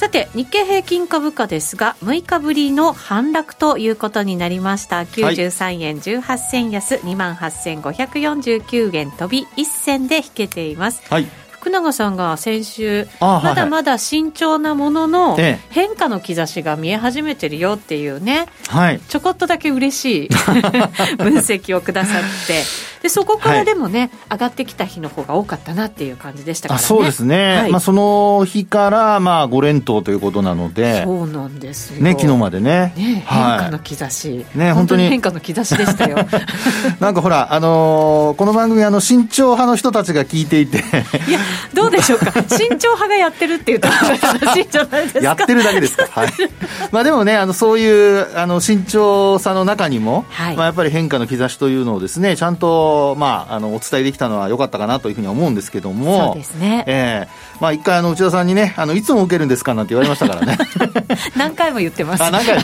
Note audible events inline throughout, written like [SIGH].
さて日経平均株価ですが6日ぶりの反落ということになりました。93円18銭安、2万8549円飛び1銭で引けています、はい福永さんが先週、まだまだ慎重なものの、変化の兆しが見え始めてるよっていうね、はい、ちょこっとだけ嬉しい [LAUGHS] 分析をくださって、でそこからでもね、はい、上がってきた日の方が多かったなっていう感じでしたからね。そうですね、はい、まあ、その日からまあ5連投ということなので、そうなんですよ、ね、昨日までね、ね変化の兆し、ね、本当に変化の兆しでしたよ。[LAUGHS] なんかほら、あのー、この番組、あの慎重派の人たちが聞いていて。いや、[LAUGHS] どうでしょうか、慎重派がやってるっていうと、正しいじゃないですか？やってるだけですか、はい、[LAUGHS] まあでもね、あのそういうあの慎重さの中にも、はい、まあ、やっぱり変化の兆しというのをですね、ちゃんとまあ、あのお伝えできたのは良かったかなというふうに思うんですけども、そうですね、えーまあ、一回あの内田さんにねあのいつも受けるんですかなんて言われましたからね。[LAUGHS] 何回も言ってます。あ [LAUGHS] 何回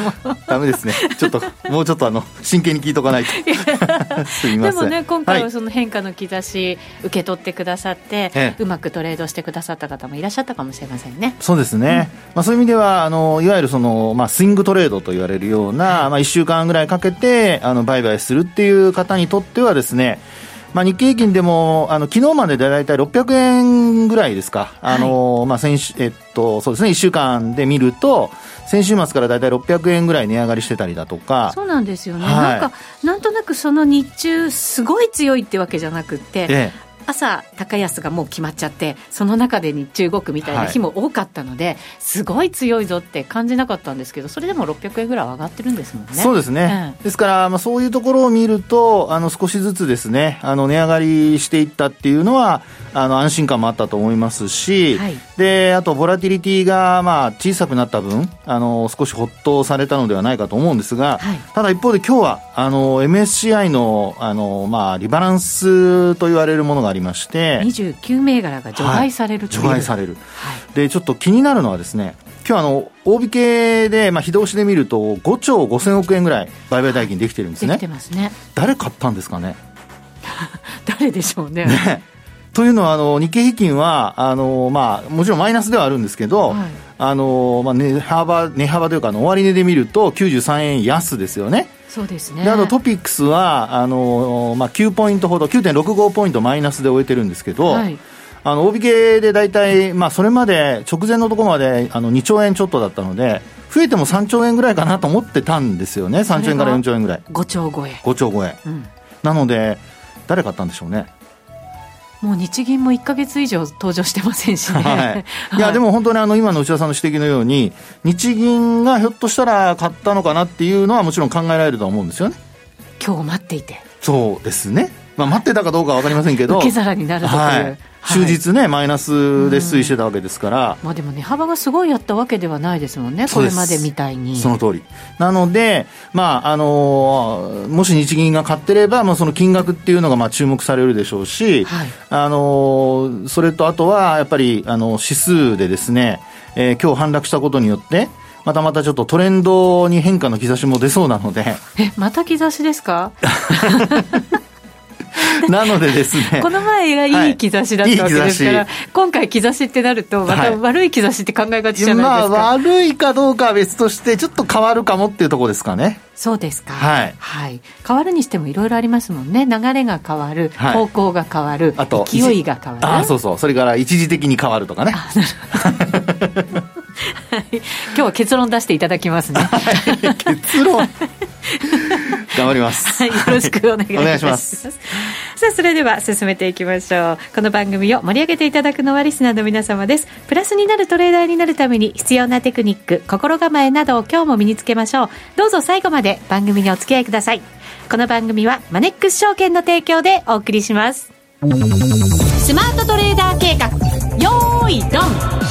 も。ダメですね。ちょっともうちょっとあの真剣に聞いとかないと。[LAUGHS] すみません。でもね今回はその変化の兆し受け取ってくださって、はい、うまくトレードしてくださった方もいらっしゃったかもしれませんね。そうですね、うん、まあ、そういう意味ではあのいわゆるその、まあ、スイングトレードと言われるような、はい、まあ、1週間ぐらいかけてあの売買するっていう方にとってはですねまあ、日経平均でも、あの昨日までで大体600円ぐらいですか、あの、はい、まあ、先週、えっと、そうですね、1週間で見ると、先週末から大体600円ぐらい値上がりしてたりだとか。そうなんですよね。はい、なんか、なんとなくその日中、すごい強いってわけじゃなくて、ええ、朝、高安がもう決まっちゃって、その中で日中動くみたいな日も多かったので、はい、すごい強いぞって感じなかったんですけど、それでも600円ぐらい上がってるんですもんね。そうですね、うん、ですから、まあ、そういうところを見ると、あの少しずつですね、あの値上がりしていったっていうのは、あの安心感もあったと思いますし、はい、であと、ボラティリティがまあ小さくなった分あの、少しほっとされたのではないかと思うんですが、はい、ただ一方で今日はあの MSCI のあの、まあ、リバランスと言われるものがありまして29銘柄が除外される除外される、でちょっと気になるのはですね今日あの大引けで、まあ、非同士で見ると5兆5000億円ぐらい売買代金できてるんですね。できてますね。誰買ったんですかね？[LAUGHS] 誰でしょうね。ね。というのはあの日経平均はあの、まあ、もちろんマイナスではあるんですけど、はい、あのまあ、値幅値幅というかの終値で見ると93円安ですよね。そうですね。であとトピックスはあの、まあ、9ポイントほど9.65ポイントマイナスで終えてるんですけど、はい、あの大引けで大体、まあ、それまで直前のところまであの2兆円ちょっとだったので増えても3兆円ぐらいかなと思ってたんですよね。3兆円から4兆円ぐらい。5兆超え。5兆超え、うん、なので誰買ったんでしょうねもう日銀も1か月以上登場してませんしね、[LAUGHS] はい、い。やでも本当にあの今の内田さんの指摘のように日銀がひょっとしたら買ったのかなっていうのはもちろん考えられると思うんですよね。今日待っていて。そうですねまあ、待ってたかどうかは分かりませんけど受け皿になるという、はい。終日ね、マイナスで推移してたわけですから、まあ、でも値、ね、幅がすごいあったわけではないですもんね、これまでみたいに。その通り。なので、まああのもし日銀が買ってれば、まあ、その金額っていうのがまあ注目されるでしょうし、はい、あのそれとあとはやっぱりあの指数でですね、えー、今日反落したことによって、またまたちょっとトレンドに変化の兆しも出そうなので。え、また兆しですか？[LAUGHS] [LAUGHS] なのでですね。この前がいい兆しだったわけですから、はい、いい今回兆しってなると、また悪い兆しって考えがちじゃないですか。まあ、悪いかどうかは別として、ちょっと変わるかもっていうところですかね。そうですか。はい。はい。変わるにしてもいろいろありますもんね。流れが変わる、はい、方向が変わる、あと勢いが変わる。あ、そうそう。それから一時的に変わるとかね。はい、今日は結論出していただきますね。はい、結論 [LAUGHS] 頑張ります。はい、よろしくお願いします。さあ、それでは進めていきましょう。この番組を盛り上げていただくのはリスナーの皆様です。プラスになるトレーダーになるために必要なテクニック、心構えなどを今日も身につけましょう。どうぞ最後まで番組にお付き合いください。この番組はマネックス証券の提供でお送りします。スマートトレーダー計画、よーい、ドン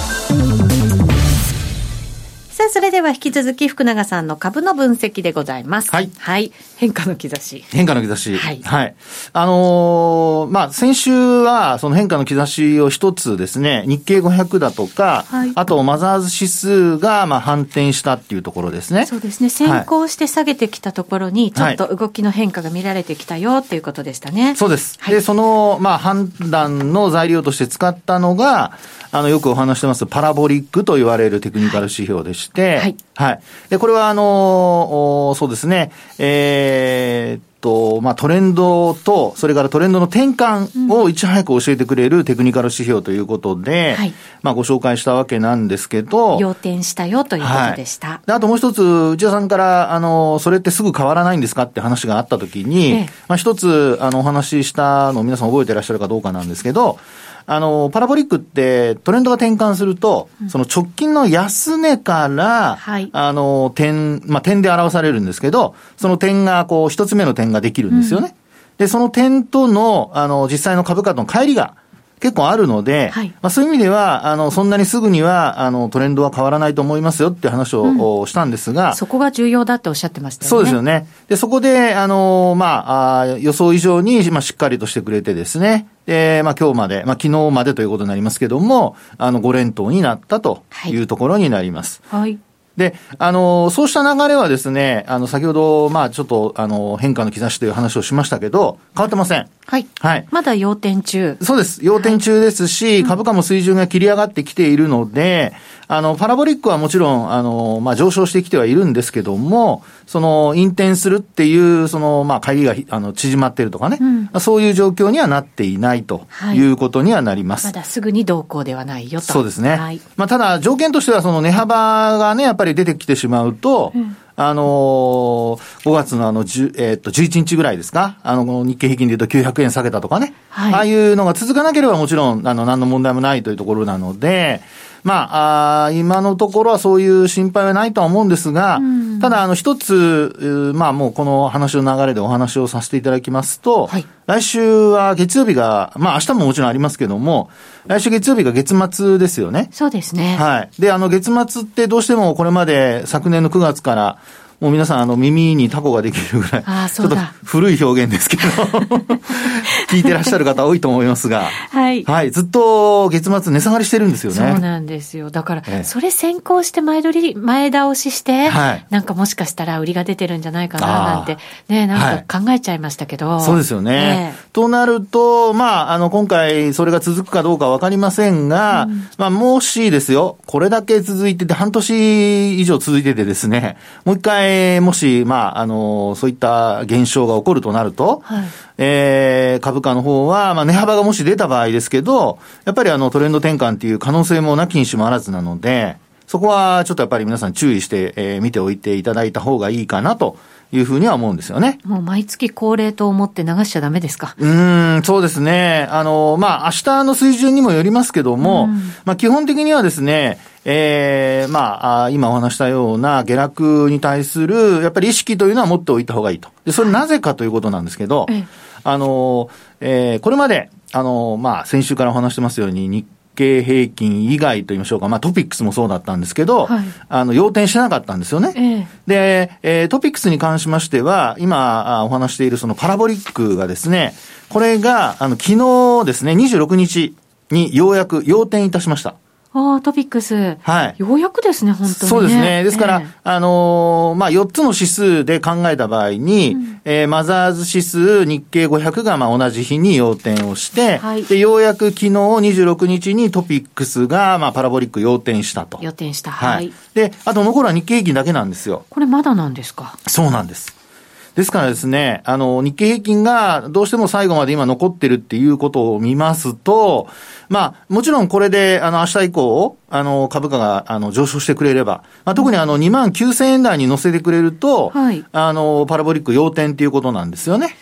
さあ、それでは引き続き福永さんの株の分析でございます。はい。はい。変化の兆し。変化の兆し。はい。はい。あのー、まあ、先週は、その変化の兆しを一つですね、日経500だとか、はい、あと、マザーズ指数が、まあ、反転したっていうところですね。そうですね。先行して下げてきたところに、ちょっと動きの変化が見られてきたよっていうことでしたね。そうです。はい、で、その、まあ、判断の材料として使ったのが、あの、よくお話してます、パラボリックと言われるテクニカル指標でして、はい。はい。で、これは、あの、そうですね、えー、と、まあ、トレンドと、それからトレンドの転換をいち早く教えてくれるテクニカル指標ということで、はい、まあ、ご紹介したわけなんですけど。要点したよということでした。はい、あともう一つ、内田さんから、あの、それってすぐ変わらないんですかって話があったときに、ええ、まあ、一つ、あの、お話ししたのを皆さん覚えてらっしゃるかどうかなんですけど、あの、パラボリックってトレンドが転換すると、うん、その直近の安値から、はい、あの、点、まあ、点で表されるんですけど、その点が、こう、一つ目の点ができるんですよね。うん、で、その点との、あの、実際の株価との乖離が、結構あるので、はい、まあ、そういう意味では、あの、そんなにすぐには、あの、トレンドは変わらないと思いますよって話を、うん、したんですが。そこが重要だっておっしゃってましたよね。そうですよね。で、そこで、あの、まあ、あ予想以上に、まあ、しっかりとしてくれてですね、で、まあ、今日まで、まあ、昨日までということになりますけども、あの、5連投になったというところになります。はい、はいで、あの、そうした流れはですね、あの、先ほど、まあ、ちょっと、あの、変化の兆しという話をしましたけど、変わってません。はい。はい。まだ要点中。そうです。要点中ですし、はい、株価も水準が切り上がってきているので、あの、パラボリックはもちろん、あの、まあ、上昇してきてはいるんですけども、その、引転するっていう、その、まあ、帰りが、あの、縮まっているとかね、うん、そういう状況にはなっていないということにはなります。はい、まだすぐに動向ではないよと。そうですね。はい。まあ、ただ、条件としては、その値幅がね、やっぱり出てきてしまうと、うん。あのー、5月のあの、えー、っと、11日ぐらいですか？あの、日経平均で言うと900円下げたとかね。はい、ああいうのが続かなければもちろん、あの、何の問題もないというところなので、まあ、あ今のところはそういう心配はないとは思うんですが、うん、ただ、あの、一つ、まあ、もうこの話の流れでお話をさせていただきますと、はい、来週は月曜日が、まあ、明日ももちろんありますけども、来週月曜日が月末ですよね。そうですね。はい。で、あの、月末ってどうしてもこれまで昨年の9月から、もう皆さん、あの、耳にタコができるぐらい、あちょっと古い表現ですけど、[LAUGHS] 聞いてらっしゃる方多いと思いますが、はい。はい。ずっと月末値下がりしてるんですよね。そうなんですよ。だから、それ先行して前取り、前倒しして、はい。なんかもしかしたら売りが出てるんじゃないかな、なんて、ね、なんか考えちゃいましたけど。はい、そうですよね。ねとなると、まあ、あの、今回、それが続くかどうかわかりませんが、うん、まあ、もしですよ、これだけ続いてて、半年以上続いててですね、もう一回、えー、もし、まあ、あの、そういった現象が起こるとなると、はい、えー、株価の方は、まあ、値幅がもし出た場合ですけど、やっぱりあの、トレンド転換っていう可能性もなきにしもあらずなので、そこはちょっとやっぱり皆さん注意して、えー、見ておいていただいた方がいいかなというふうには思うんですよね。もう毎月恒例と思って流しちゃダメですか？うん、そうですね。あの、まあ、明日の水準にもよりますけども、まあ、基本的にはですね、ええー、まあ、今お話したような下落に対する、やっぱり意識というのは持っておいた方がいいと。で、それなぜかということなんですけど、あの、えー、これまで、あの、まあ、先週からお話してますように、日経平均以外と言いましょうか、まあトピックスもそうだったんですけど、はい、あの、陽転してなかったんですよね。えー、で、えー、トピックスに関しましては、今お話しているそのパラボリックがですね、これが、あの、昨日ですね、26日にようやく陽転いたしました。ああ、トピックス。はい。ようやくですね、本当に、ね、そうですね。ですから、えー、あのー、まあ、4つの指数で考えた場合に、うん、えー、マザーズ指数、日経500が、まあ、同じ日に陽転をして、はい、で、ようやく昨日26日にトピックスが、まあ、パラボリック陽転したと。要点した。はい。で、あと残るは日経平均だけなんですよ。これまだなんですか？そうなんです。ですからですね、あの、日経平均がどうしても最後まで今残ってるっていうことを見ますと、まあ、もちろんこれで、あの、明日以降、あの、株価が、あの、上昇してくれれば、まあ、特にあの、2万9000円台に乗せてくれると、はい、あの、パラボリック要点っていうことなんですよね。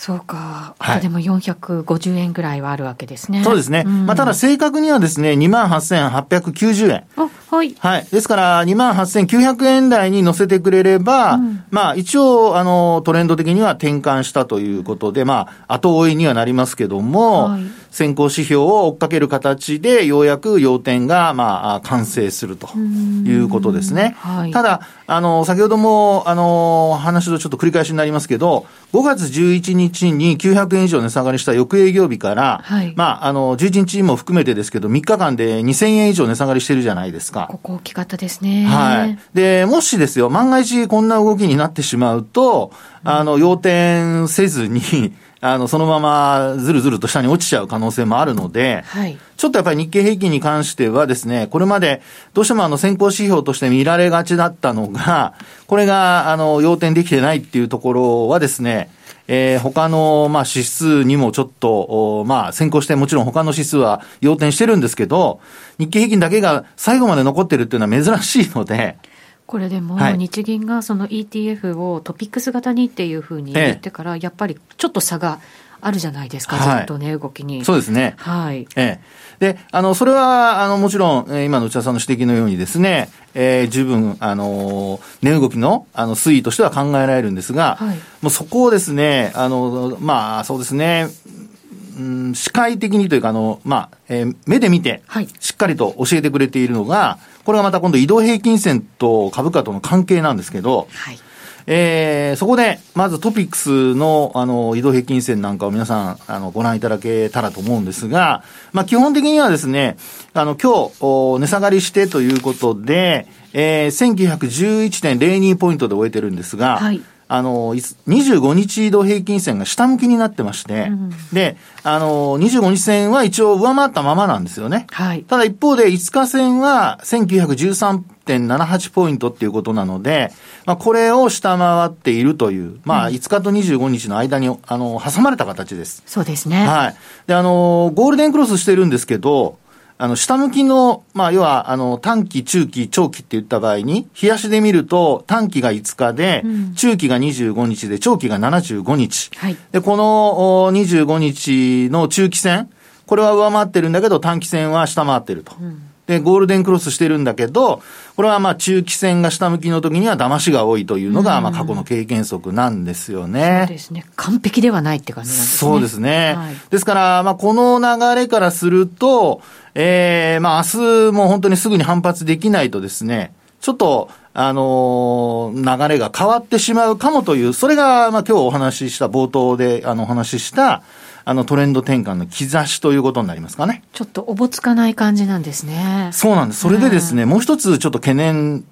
そうか。あとでも450円ぐらいはあるわけですね。そうですね。うん、まあ、ただ正確にはですね、28,890円。あ、はい。はい。ですから、28,900円台に乗せてくれれば、うん、まあ、一応、あの、トレンド的には転換したということで、まあ、後追いにはなりますけども、はい、先行指標を追っかける形で、ようやく要点が、まあ、完成するということですね。はい、ただ、あの、先ほども、あの、話のちょっと繰り返しになりますけど、5月11日に900円以上値下がりした翌営業日から、はい、まあ、あの、11日も含めてですけど、3日間で2000円以上値下がりしてるじゃないですか。ここ大きかったですね。はい。で、もしですよ、万が一こんな動きになってしまうと、あの、要点せずに、あの、そのままずるずると下に落ちちゃう可能性もあるので、はい、ちょっとやっぱり日経平均に関してはですね、これまでどうしてもあの先行指標として見られがちだったのが、これがあの、要点できてないっていうところはですね、えー、他の、まあ、指数にもちょっと、まあ、先行してもちろん他の指数は要点してるんですけど、日経平均だけが最後まで残ってるっていうのは珍しいので、これでも、日銀がその ETF をトピックス型にっていうふうに言ってから、やっぱりちょっと差があるじゃないですか、ずっとね、動きに。そうですね。はい。ええ。で、あの、それは、あの、もちろん、えー、今の内田さんの指摘のようにですね、えー、十分、あの、値動きの、あの、推移としては考えられるんですが、はい、もうそこをですね、あの、まあ、そうですね、うん、視界的にというか、あの、まあ、えー、目で見て、しっかりと教えてくれているのが、これがまた今度移動平均線と株価との関係なんですけど、はい、えー、そこで、まずトピックスの、あの、移動平均線なんかを皆さん、あの、ご覧いただけたらと思うんですが、まあ、基本的にはですね、あの、今日、値下がりしてということで、えー、1911.02ポイントで終えてるんですが、はいあの、25日移動平均線が下向きになってまして、うん、で、あの、25日線は一応上回ったままなんですよね。はい。ただ一方で5日線は1913.78ポイントっていうことなので、まあ、これを下回っているという、まあ、5日と25日の間に、あの、挟まれた形です。そうですね。はい。で、あの、ゴールデンクロスしてるんですけど、あの、下向きの、まあ、要は、あの、短期、中期、長期って言った場合に、冷やしで見ると、短期が5日で、うん、中期が25日で、長期が75日。はい。で、この25日の中期線、これは上回ってるんだけど、短期線は下回ってると。うんで、ゴールデンクロスしてるんだけど、これはまあ中期線が下向きの時には騙しが多いというのが、まあ過去の経験則なんですよね。そうですね。完璧ではないって感じなんですね。そうですね。はい、ですから、まあこの流れからすると、ええー、まあ明日も本当にすぐに反発できないとですね、ちょっと、あのー、流れが変わってしまうかもという、それが、まあ今日お話しした冒頭で、あの、お話しした、あのトレンド転換の兆しということになりますかね。ちょっとおぼつかない感じなんですね。そうなんです。それでですね、もう一つちょっと懸念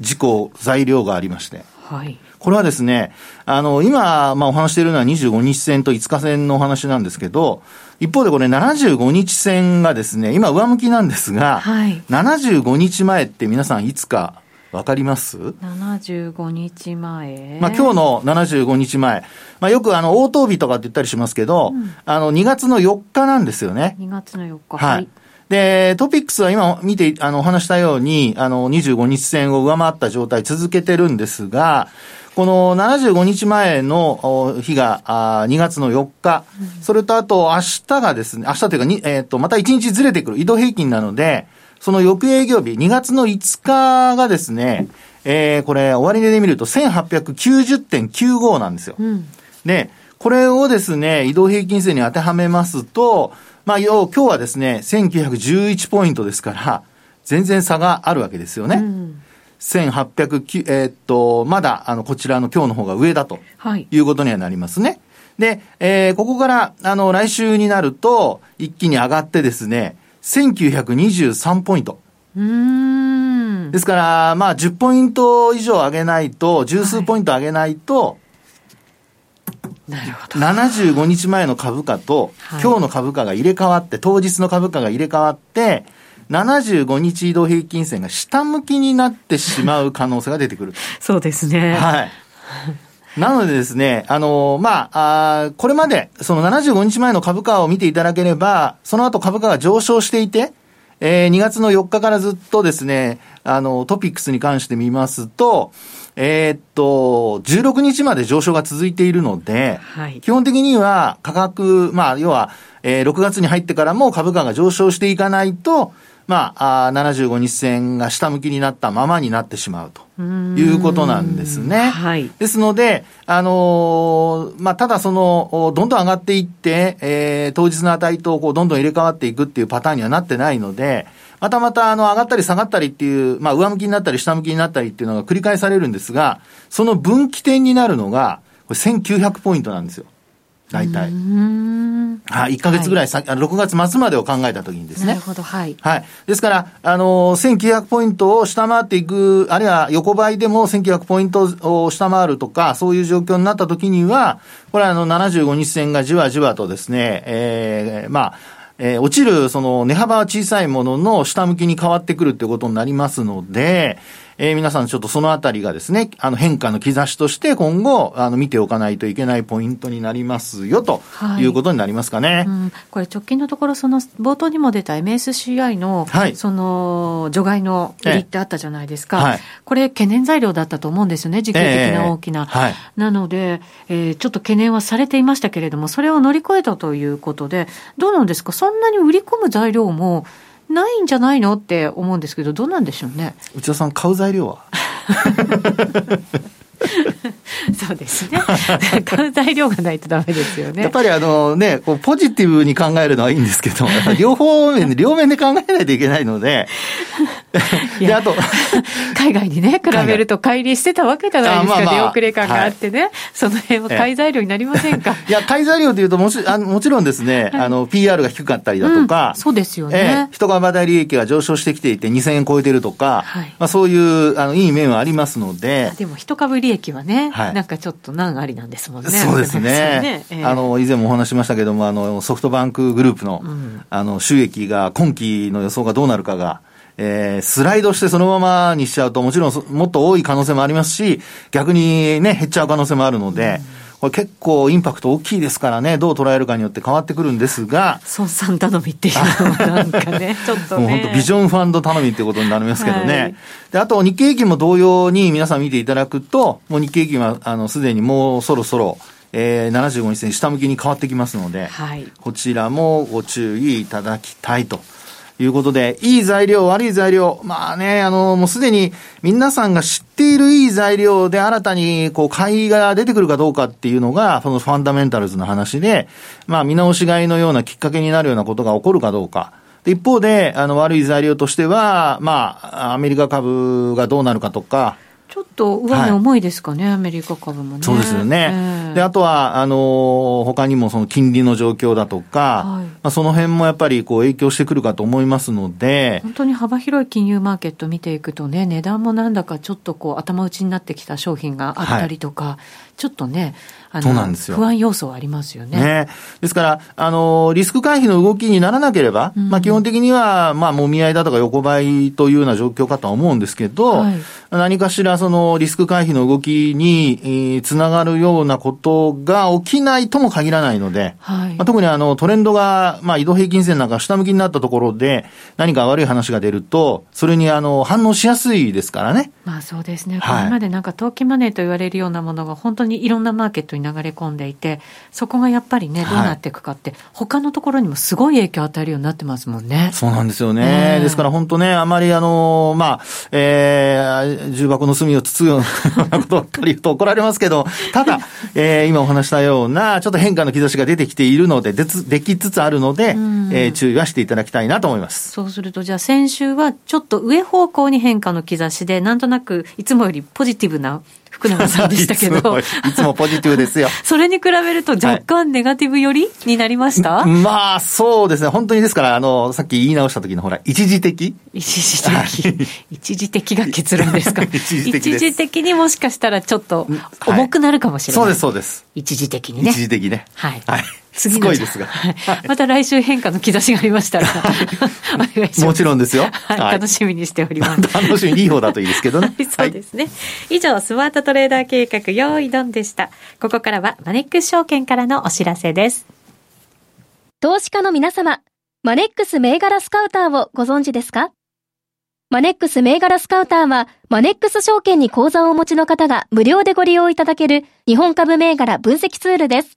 事項、材料がありまして。はい。これはですね、あの、今、まあお話しているのは25日線と5日線のお話なんですけど、一方でこれ75日線がですね、今上向きなんですが、はい、75日前って皆さんいつかわかります ?75 日前。まあ今日の75日前。まあよくあの、応答日とかって言ったりしますけど、うん、あの、2月の4日なんですよね。2月の4日。はい。で、トピックスは今見て、あの、お話したように、あの、25日線を上回った状態続けてるんですが、この75日前の日があ2月の4日、うん、それとあと明日がですね、明日というかに、えっ、ー、と、また1日ずれてくる移動平均なので、その翌営業日、2月の5日がですね、えー、これ、終値で見ると1890.95なんですよ。うん、で、これをですね、移動平均線に当てはめますと、まあ、要、今日はですね、1911ポイントですから、全然差があるわけですよね。うん、1809、えー、っと、まだ、あの、こちらの今日の方が上だと、はい、いうことにはなりますね。で、えー、ここから、あの、来週になると、一気に上がってですね、1923ポイント。うんですから、まあ、10ポイント以上上げないと、十数ポイント上げないと、なるほど。75日前の株価と、今日の株価が入れ替わって、当日の株価が入れ替わって、75日移動平均線が下向きになってしまう可能性が出てくる。[LAUGHS] そうですね。はい。なのでですね、あの、まあ、あこれまで、その75日前の株価を見ていただければ、その後株価が上昇していて、えー、2月の4日からずっとですね、あの、トピックスに関して見ますと、えー、っと、16日まで上昇が続いているので、はい、基本的には価格、まあ、要は、えー、6月に入ってからも株価が上昇していかないと、まあ、あ75日線が下向きになったままになってしまうということなんですね。はい。ですので、あのー、まあ、ただその、どんどん上がっていって、えー、当日の値とこうどんどん入れ替わっていくっていうパターンにはなってないので、またまたあの上がったり下がったりっていう、まあ、上向きになったり下向きになったりっていうのが繰り返されるんですが、その分岐点になるのが、これ1900ポイントなんですよ。大体。はい、1か月ぐらい先、はい、6月末までを考えたときにですね。なるほど、はい。はい。ですから、あのー、1900ポイントを下回っていく、あるいは横ばいでも1900ポイントを下回るとか、そういう状況になったときには、これはあの、75日線がじわじわとですね、ええー、まあ、えー、落ちる、その、値幅は小さいものの下向きに変わってくるってことになりますので、えー、皆さんちょっとそのあたりがですね、あの変化の兆しとして今後、あの見ておかないといけないポイントになりますよとい。うことになりますかね。はいうん、これ直近のところ、その冒頭にも出た MSCI の、はい、その除外の売りってあったじゃないですか、はい、これ懸念材料だったと思うんですよね、時期的な大きな。えーはい、なので、えー、ちょっと懸念はされていましたけれども、それを乗り越えたということで、どうなんですか、そんなに売り込む材料も、ないんじゃないのって思うんですけど、どうなんでしょうね。内田さん、買う材料は？[LAUGHS] そうですね。[LAUGHS] 買う材料がないとダメですよね。やっぱりあのね、こうポジティブに考えるのはいいんですけど、両方面で、両面で考えないといけないので、[LAUGHS] で、あと、[LAUGHS] 海外にね、比べると乖離してたわけじゃないですか、出遅れ感があってね、はい、その辺は買い材料になりませんか？[LAUGHS] いや、買い材料というともちあの、もちろんですね、はい、あの、PR が低かったりだとか、うん、そうですよね。人がま利益が上昇してきていて2000円超えてるとか、はい、まあそういうあのいい面はありますので。でも一株利益はね、はい、なんかちょっと難ありなんですもんね。そうですね。ね。えー、あの、以前もお話しましたけども、あの、ソフトバンクグループの、うん、あの、収益が今期の予想がどうなるかが、えー、スライドしてそのままにしちゃうと、もちろんもっと多い可能性もありますし、逆にね、減っちゃう可能性もあるので、うんこれ結構インパクト大きいですからね、どう捉えるかによって変わってくるんですが。孫さん頼みっていうのはなんかね、[LAUGHS] ちょっと、ね、もう本当ビジョンファンド頼みってことになりますけどね。はい、で、あと日経平均も同様に皆さん見ていただくと、もう日経平均はあのすでにもうそろそろ、えー、75日線下向きに変わってきますので、はい、こちらもご注意いただきたいと。いうことで、いい材料、悪い材料、まあね、あの、もうすでに皆さんが知っているいい材料で新たにこう買いが出てくるかどうかっていうのが、そのファンダメンタルズの話で、まあ見直し買いのようなきっかけになるようなことが起こるかどうか。で一方で、あの、悪い材料としては、まあ、アメリカ株がどうなるかとか、ちょっと上値重いですかね、はい、アメリカ株もね。そうですよね。えー、で、あとは、あのー、他にもその金利の状況だとか、はい、まあ、その辺もやっぱりこう影響してくるかと思いますので。本当に幅広い金融マーケット見ていくとね、値段もなんだかちょっとこう頭打ちになってきた商品があったりとか、はい、ちょっとね、そうなんですよ。不安要素はありますよね。ねですから、あの、リスク回避の動きにならなければ、うん、まあ基本的には、まあ、もみ合いだとか横ばいというような状況かとは思うんですけど、はい、何かしらそのリスク回避の動きに、えー、つながるようなことが起きないとも限らないので、はい、まあ、特にあの、トレンドが、まあ、移動平均線なんか下向きになったところで、何か悪い話が出ると、それにあの、反応しやすいですからね。まあそうですね。これまでなんか投機マネーと言われるようなものが本当にいろんなマーケットに流れ込んでいて、そこがやっぱりね、どうなっていくかって、はい、他のところにもすごい影響を与えるようになってますもんね。そうなんですよね。えー、ですから本当ね、あまりあの、まあ、えー、重箱の隅をつつような [LAUGHS] ことばっかり言うと怒られますけど、ただ、えー、今お話したような、ちょっと変化の兆しが出てきているので、でできつつあるので、えー、注意はしていただきたいなと思います。そうすると、じゃあ先週はちょっと上方向に変化の兆しで、なんとなくいつもよりポジティブな福永さんでしたけど [LAUGHS] いつもポジティブですよ。[LAUGHS] それに比べると若干ネガティブ寄りになりました、はい、まあ、そうですね。本当にですから、あの、さっき言い直した時のほら、一時的一時的。一時的が結論ですか？[LAUGHS] 一時的一時的にもしかしたらちょっと重くなるかもしれない。はい、そうです、そうです。一時的にね。一時的ね。はい。はい次の。すごいですが。また来週変化の兆しがありましたら、お願いします。もちろんですよ。はい。楽しみにしております。[LAUGHS] 楽しみ、いい方だといいですけどね。[LAUGHS] そうですね。以上、スマートトレーダー計画、用意ドンでした。ここからは、マネックス証券からのお知らせです。投資家の皆様、マネックス銘柄スカウターをご存知ですか？マネックス銘柄スカウターは、マネックス証券に口座をお持ちの方が無料でご利用いただける日本株銘柄分析ツールです。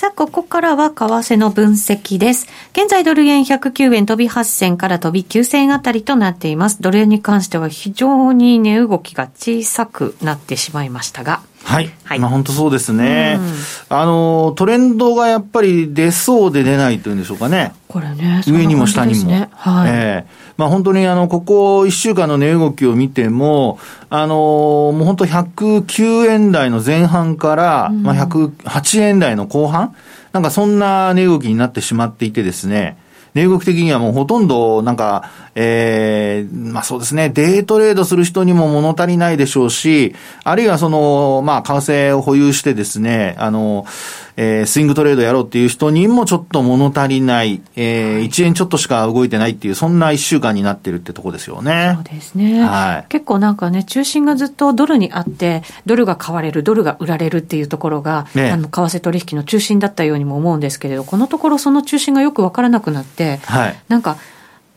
さあ、ここからは為替の分析です。現在ドル円109円飛び8銭から飛び9銭あたりとなっています。ドル円に関しては非常に値動きが小さくなってしまいましたが。はい。はい、まあ本当そうですね。あの、トレンドがやっぱり出そうで出ないというんでしょうかね。これね、上にも下にも。はい。えーまあ、本当にあの、ここ1週間の値動きを見ても、あのもう本当109円台の前半から、まあ、108円台の後半なんかそんな値動きになってしまっていてですね、値動き的にはもうほとんど、なんか、ええー、まあそうですね、デートレードする人にも物足りないでしょうし、あるいはその、まあ、為替を保有してですね、あの、えー、スイングトレードやろうっていう人にもちょっと物足りない、えー、1円ちょっとしか動いてないっていう、そんな1週間になってるってとこですよね。そうですね。はい。結構なんかね、中心がずっとドルにあって、ドルが買われる、ドルが売られるっていうところが、ね、あの、為替取引の中心だったようにも思うんですけれど、このところその中心がよくわからなくなって、はい。なんか、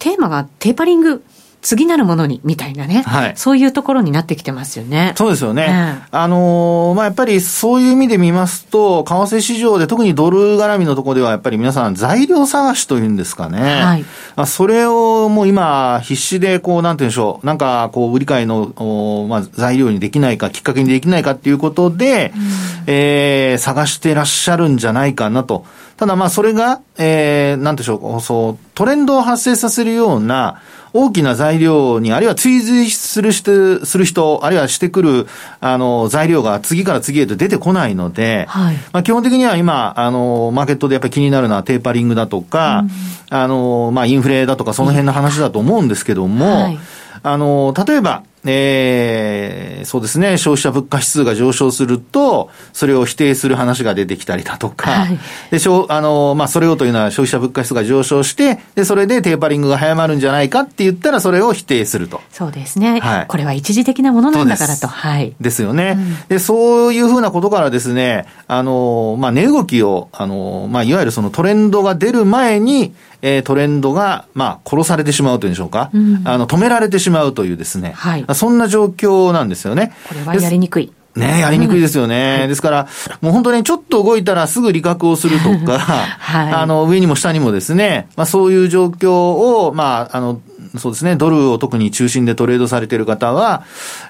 テーマがテーパリング次なるものに、みたいなね。はい。そういうところになってきてますよね。そうですよね。あのー、まあ、やっぱりそういう意味で見ますと、為替市場で特にドル絡みのところではやっぱり皆さん材料探しというんですかね。はい。まあ、それをもう今必死でこう、なんて言うんでしょう。なんかこう、売り買いの、おまあ、材料にできないか、きっかけにできないかっていうことで、うん、えー、探してらっしゃるんじゃないかなと。ただまあそれが、えー、なんでしょう、そう、トレンドを発生させるような、大きな材料に、あるいは追随するしてする人、あるいはしてくる、あの、材料が次から次へと出てこないので、はい、まあ基本的には今、あの、マーケットでやっぱり気になるのはテーパリングだとか、うん、あの、まあインフレだとかその辺の話だと思うんですけども、はい、あの、例えば、えー、そうですね、消費者物価指数が上昇すると、それを否定する話が出てきたりだとか、はい、でしょあの、まあ、それをというのは消費者物価指数が上昇して、で、それでテーパリングが早まるんじゃないかって言ったら、それを否定すると。そうですね。はい。これは一時的なものなんだからと。はい。ですよね。うん、で、そういうふうなことからですね、あの、まあ、値動きを、あの、まあ、いわゆるそのトレンドが出る前に、えー、トレンドが、まあ、殺されてしまうというんでしょうか、うん、あの、止められてしまうというですね、はい、そんな状況なんですよね。これはやりにくい。ねやりにくいですよね。うん、ですから、もう本当にちょっと動いたらすぐ利確をするとか、[LAUGHS] はい、あの、上にも下にもですね、まあそういう状況を、まあ、あの、そうですね、ドルを特に中心でトレードされている方は、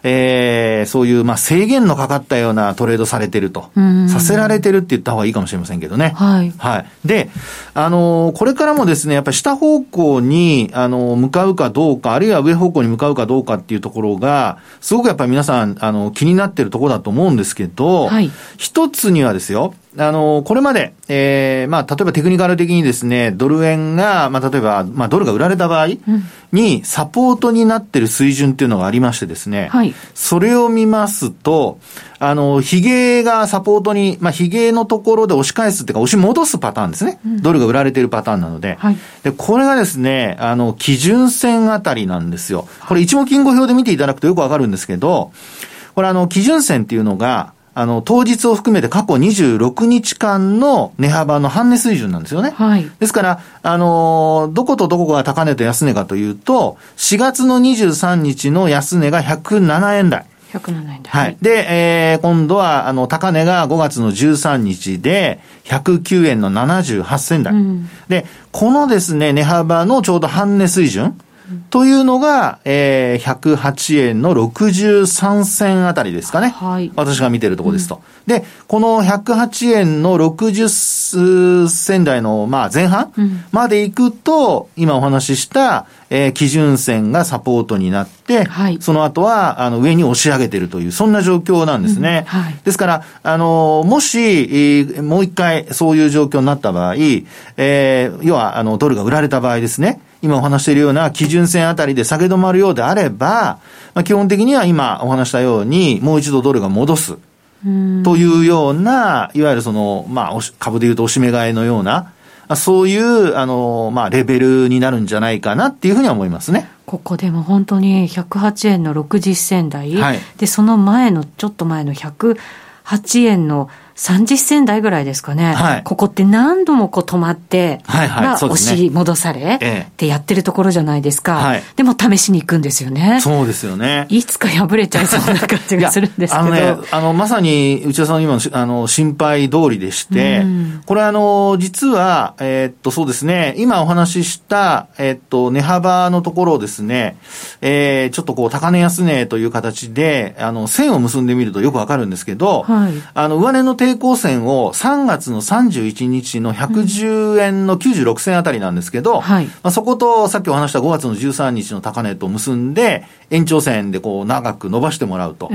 えー、そういう、まあ、制限のかかったようなトレードされてると、させられてるって言った方がいいかもしれませんけどね。はい。はい。で、あのー、これからもですね、やっぱり下方向に、あのー、向かうかどうか、あるいは上方向に向かうかどうかっていうところが、すごくやっぱり皆さん、あの、気になってるところだと思うんですけど、はい。一つにはですよ、あの、これまで、えー、まあ、例えばテクニカル的にですね、ドル円が、まあ、例えば、まあ、ドルが売られた場合に、サポートになってる水準っていうのがありましてですね、はい、それを見ますと、あの、ヒゲがサポートに、まあ、ヒゲのところで押し返すっていうか、押し戻すパターンですね。うん、ドルが売られているパターンなので。はい、で、これがですね、あの、基準線あたりなんですよ。これ一目金語表で見ていただくとよくわかるんですけど、これあの、基準線っていうのが、あの、当日を含めて過去26日間の値幅の半値水準なんですよね。はい。ですから、あの、どことどこが高値と安値かというと、4月の23日の安値が107円台。107円台。はい。で、えー、今度は、あの、高値が5月の13日で、109円の78銭台。うん、で、このですね、値幅のちょうど半値水準。というのが、えー、108円の63銭あたりですかね。はい。私が見てるところですと。うん、で、この108円の60銭台の、まあ、前半まで行くと、うん、今お話しした、えー、基準線がサポートになって、はい、その後は、あの、上に押し上げてるという、そんな状況なんですね。うんはい、ですから、あの、もし、えー、もう一回そういう状況になった場合、えー、要は、あの、ドルが売られた場合ですね。今お話しているような基準線あたりで下げ止まるようであれば、まあ、基本的には今お話したように、もう一度ドルが戻す。というような、いわゆるその、まあ、株で言うとおしめ買いのような、そういう、あの、まあ、レベルになるんじゃないかなっていうふうには思いますね。ここでも本当に108円の60銭台、はい、で、その前の、ちょっと前の108円の30銭台ぐらいですかね、はい、ここって何度もこう止まって、はいはい、押し戻され、ってやってるところじゃないですか、はい、でも試しに行くんですよね。そうですよね。いつか破れちゃいそうな感じがするんですけど。あのね、あの、まさに内田さんの今のあの心配通りでして、うん、これあの、実は、えー、っと、そうですね、今お話しした、えー、っと、値幅のところをですね、えー、ちょっとこう、高値安値という形で、あの、線を結んでみるとよくわかるんですけど、はい、あの、上値の抵抗線を3月の31日の110円の96銭あたりなんですけど、はい、まあ、そことさっきお話した5月の13日の高値と結んで、延長線でこう長く伸ばしてもらうと。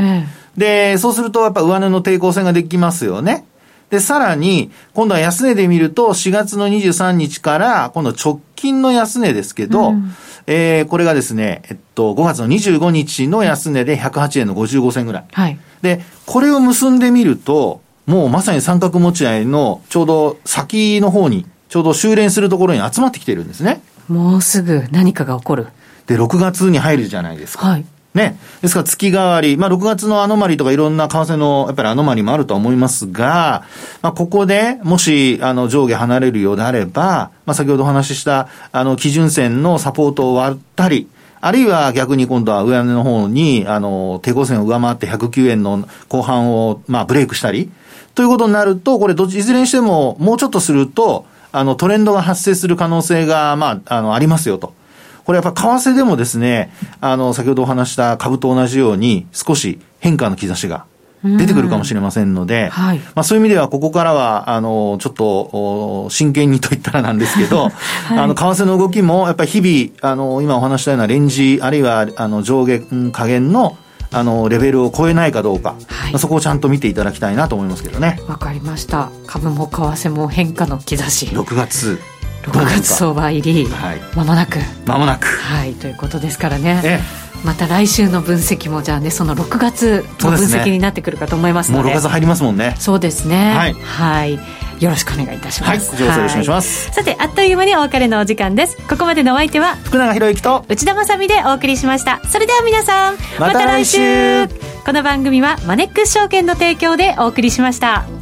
で、そうするとやっぱ上値の抵抗線ができますよね。で、さらに、今度は安値で見ると、4月の23日から、今度直近の安値ですけど、うん、えー、これがですね、えっと、5月の25日の安値で108円の55銭ぐらい。はい。で、これを結んでみると、もうまさに三角持ち合いのちょうど先の方に、ちょうど修練するところに集まってきてるんですね。もうすぐ何かが起こる。で、6月に入るじゃないですか。はい。ね。ですから月替わり、まあ6月のアノマリとかいろんな為替のやっぱりアノマリもあるとは思いますが、まあここでもしあの上下離れるようであれば、まあ先ほどお話ししたあの基準線のサポートを割ったり、あるいは逆に今度は上値の方に、あの、抵抗線を上回って109円の後半を、まあ、ブレイクしたり、ということになると、これ、どいずれにしても、もうちょっとすると、あの、トレンドが発生する可能性が、まあ、あの、ありますよと。これやっぱ為替でもですね、あの、先ほどお話した株と同じように、少し変化の兆しが出てくるかもしれませんので、はい、まあそういう意味ではここからは、あの、ちょっと、真剣にと言ったらなんですけど、[LAUGHS] はい、あの、為替の動きも、やっぱり日々、あの、今お話したようなレンジ、あるいは、あの、上下加減の、あの、レベルを超えないかどうか、はい、そこをちゃんと見ていただきたいなと思いますけどね。わかりました。株も為替も変化の兆し。6月。6月相場入り、はい、間もなく。間もなく。はい、ということですからね。ええまた来週の分析もじゃあねその6月の分析になってくるかと思いますので、ね、もう6月入りますもんねそうですねはい、はいよろしくお願いいたします。はい、よろしくお願いします。さて、あっという間にお別れのお時間です。ここまでのお相手は、福永博之と内田まさでお送りしました。それでは皆さん、また来週この番組はマネックス証券の提供でお送りしました。